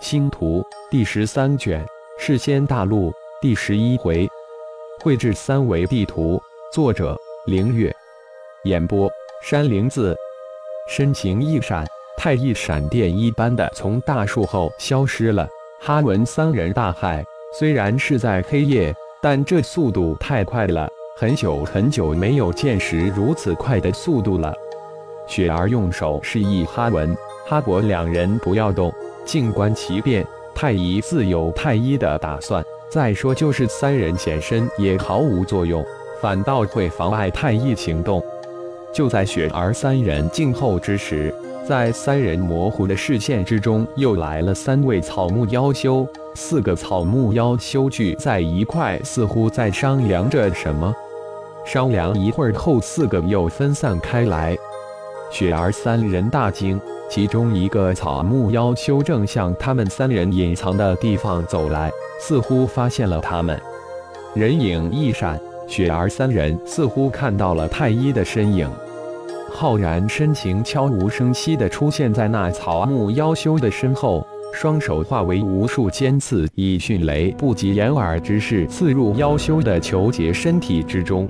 星图第十三卷，世仙大陆第十一回，绘制三维地图，作者凌月，演播山灵子。身形一闪，太一闪电一般的从大树后消失了。哈文三人大骇，虽然是在黑夜，但这速度太快了，很久很久没有见识如此快的速度了。雪儿用手示意哈文、哈伯两人不要动。静观其变，太医自有太医的打算。再说，就是三人现身也毫无作用，反倒会妨碍太医行动。就在雪儿三人静候之时，在三人模糊的视线之中，又来了三位草木妖修。四个草木妖修聚在一块，似乎在商量着什么。商量一会儿后，四个又分散开来。雪儿三人大惊。其中一个草木妖修正向他们三人隐藏的地方走来，似乎发现了他们。人影一闪，雪儿三人似乎看到了太一的身影。浩然身形悄无声息地出现在那草木妖修的身后，双手化为无数尖刺，以迅雷不及掩耳之势刺入妖修的求结身体之中，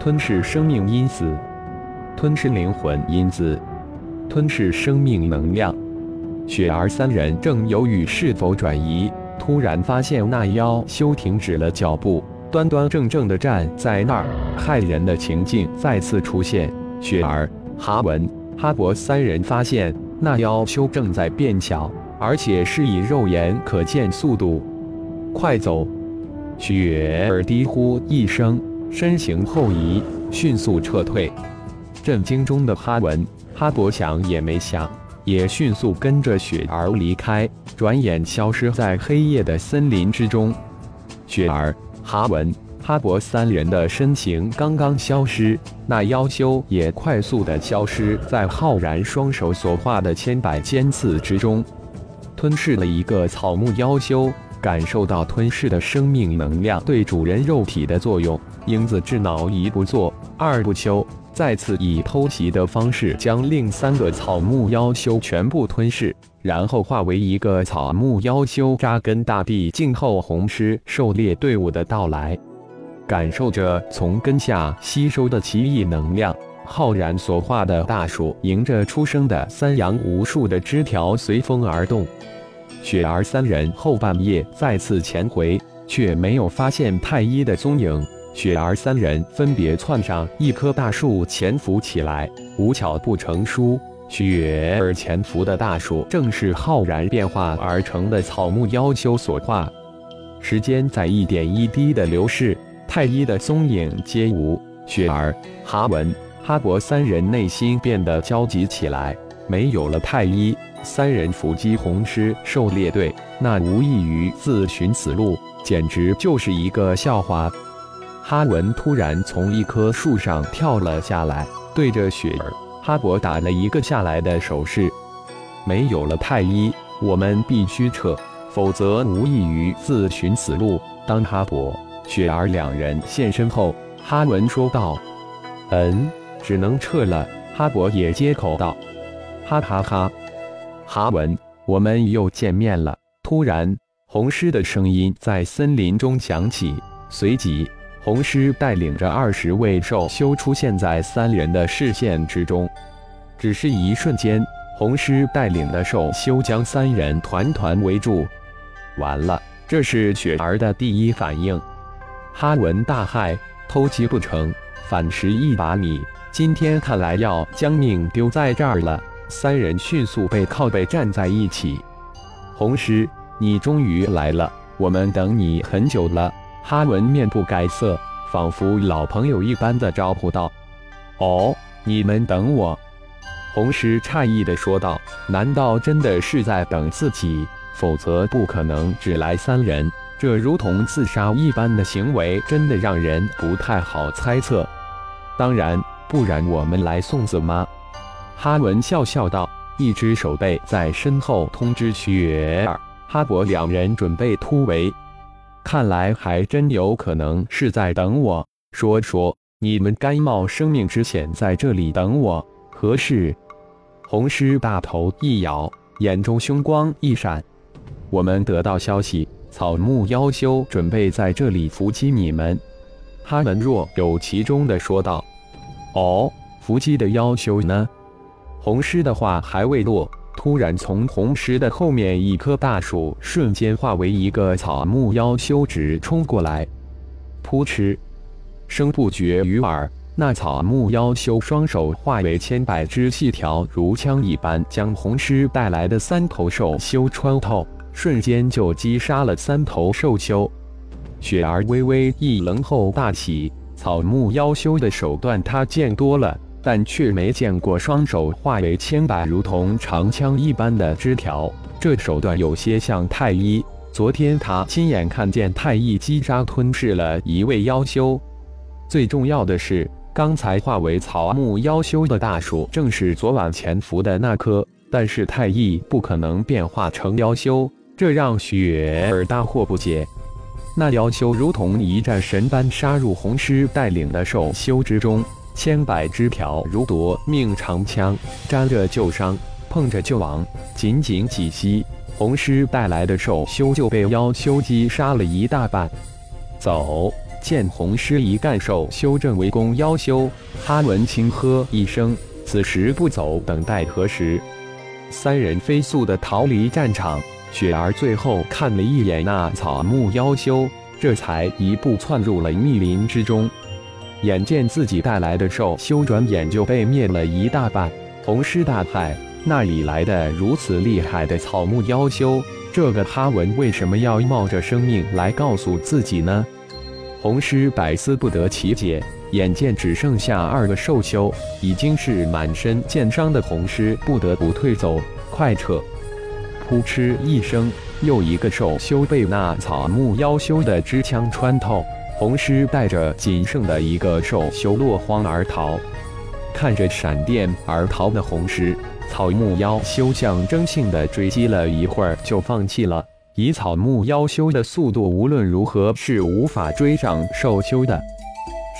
吞噬生命因子，吞噬灵魂因子。吞噬生命能量，雪儿三人正犹豫是否转移，突然发现那妖修停止了脚步，端端正正地站在那儿，骇人的情境再次出现。雪儿、哈文、哈伯三人发现那妖修正在变小，而且是以肉眼可见速度快走。雪儿低呼一声，身形后移，迅速撤退。震惊中的哈文。哈伯想也没想，也迅速跟着雪儿离开，转眼消失在黑夜的森林之中。雪儿、哈文、哈伯三人的身形刚刚消失，那妖修也快速的消失在浩然双手所画的千百尖刺之中。吞噬了一个草木妖修，感受到吞噬的生命能量对主人肉体的作用，英子智脑一不做二不休。再次以偷袭的方式将另三个草木妖修全部吞噬，然后化为一个草木妖修扎根大地，静候红狮狩猎队伍的到来。感受着从根下吸收的奇异能量，浩然所化的大树迎着出生的三阳，无数的枝条随风而动。雪儿三人后半夜再次潜回，却没有发现太一的踪影。雪儿三人分别窜上一棵大树，潜伏起来。无巧不成书，雪儿潜伏的大树正是浩然变化而成的草木妖修所化。时间在一点一滴的流逝，太一的踪影皆无。雪儿、哈文、哈伯三人内心变得焦急起来。没有了太一，三人伏击红狮狩猎队，那无异于自寻死路，简直就是一个笑话。哈文突然从一棵树上跳了下来，对着雪儿、哈伯打了一个下来的手势。没有了太医，我们必须撤，否则无异于自寻死路。当哈伯、雪儿两人现身后，哈文说道：“嗯，只能撤了。”哈伯也接口道：“哈哈哈，哈文，我们又见面了。”突然，红狮的声音在森林中响起，随即。红狮带领着二十位兽修出现在三人的视线之中，只是一瞬间，红狮带领的兽修将三人团团围住。完了，这是雪儿的第一反应。哈文大骇，偷鸡不成反蚀一把米，今天看来要将命丢在这儿了。三人迅速背靠背站在一起。红狮，你终于来了，我们等你很久了。哈文面不改色，仿佛老朋友一般的招呼道：“哦，你们等我。”红狮诧异的说道：“难道真的是在等自己？否则不可能只来三人。这如同自杀一般的行为，真的让人不太好猜测。当然，不然我们来送子吗？”哈文笑笑道，一只手背在身后通知雪儿、哈伯两人准备突围。看来还真有可能是在等我。说说，你们甘冒生命之险在这里等我，何事？红狮大头一摇，眼中凶光一闪。我们得到消息，草木妖修准备在这里伏击你们。”哈文若有其中的说道。“哦，伏击的妖修呢？”红狮的话还未落，突然从红狮的后面一棵大树瞬间化为一个草木妖修直冲过来，扑哧，声不绝于耳。那草木妖修双手化为千百只细条，如枪一般，将红狮带来的三头兽修穿透，瞬间就击杀了三头兽修。雪儿微微一愣后大喜，草木妖修的手段他见多了。但却没见过双手化为千百如同长枪一般的枝条，这手段有些像太一。昨天他亲眼看见太一击杀吞噬了一位妖修。最重要的是，刚才化为草木妖修的大树正是昨晚潜伏的那棵。但是太一不可能变化成妖修，这让雪儿大惑不解。那妖修如同一战神般杀入红狮带领的兽修之中。千百枝条如夺命长枪，沾着旧伤，碰着就亡。仅仅几息，红狮带来的兽修就被妖修击杀了一大半。走！见红狮一干兽修正围攻妖修，哈文轻喝一声：“此时不走，等待何时？”三人飞速的逃离战场。雪儿最后看了一眼那草木妖修，这才一步窜入了密林之中。眼见自己带来的兽修转眼就被灭了一大半，红狮大骇，那里来的如此厉害的草木妖修？这个哈文为什么要冒着生命来告诉自己呢？红狮百思不得其解。眼见只剩下二个兽修，已经是满身剑伤的红狮不得不退走，快撤！扑哧一声，又一个兽修被那草木妖修的支枪穿透。红狮带着仅剩的一个兽修落荒而逃，看着闪电而逃的红狮，草木妖修象征性的追击了一会儿就放弃了。以草木妖修的速度，无论如何是无法追上兽修的。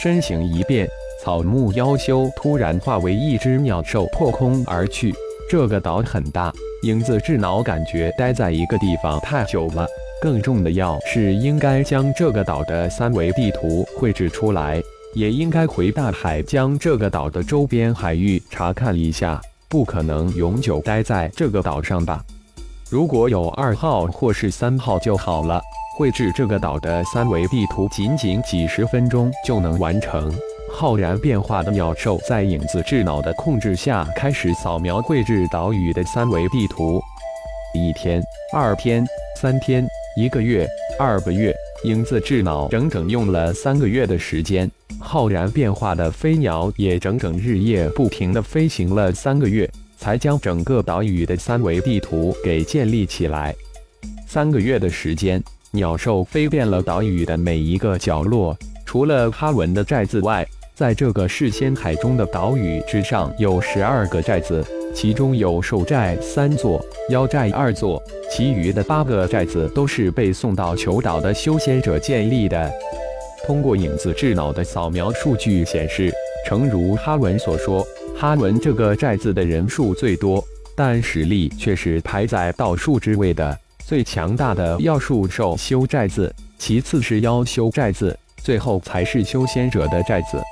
身形一变，草木妖修突然化为一只鸟兽破空而去。这个岛很大，影子智脑感觉待在一个地方太久了。更重的要是，应该将这个岛的三维地图绘制出来，也应该回大海，将这个岛的周边海域查看一下。不可能永久待在这个岛上吧？如果有二号或是三号就好了。绘制这个岛的三维地图，仅仅几十分钟就能完成。浩然变化的鸟兽在影子智脑的控制下，开始扫描绘制岛屿的三维地图。一天，二天，三天。一个月，二个月，影子智脑整整用了三个月的时间。浩然变化的飞鸟也整整日夜不停地飞行了三个月，才将整个岛屿的三维地图给建立起来。三个月的时间，鸟兽飞遍了岛屿的每一个角落。除了哈文的寨子外，在这个世仙海中的岛屿之上有十二个寨子。其中有兽寨三座，妖寨二座，其余的八个寨子都是被送到求岛的修仙者建立的。通过影子智脑的扫描数据显示，诚如哈文所说，哈文这个寨子的人数最多，但实力却是排在倒数之位的。最强大的妖术兽修寨子，其次是妖修寨子，最后才是修仙者的寨子。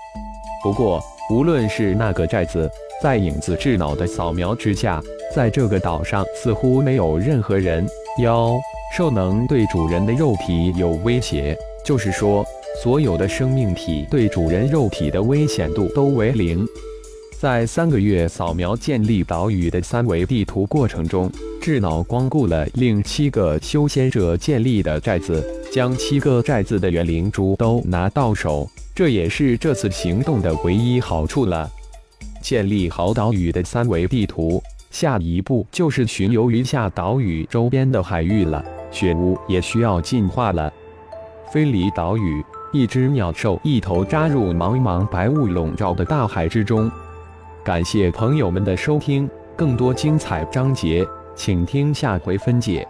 不过，无论是那个寨子，在影子智脑的扫描之下，在这个岛上似乎没有任何人、妖、兽能对主人的肉体有威胁。就是说，所有的生命体对主人肉体的危险度都为零。在三个月扫描建立岛屿的三维地图过程中，智脑光顾了另七个修仙者建立的寨子，将七个寨子的元灵珠都拿到手。这也是这次行动的唯一好处了。建立好岛屿的三维地图，下一步就是巡游余下岛屿周边的海域了。雪屋也需要进化了。飞离岛屿，一只鸟兽一头扎入茫茫白雾笼罩的大海之中。感谢朋友们的收听，更多精彩章节，请听下回分解。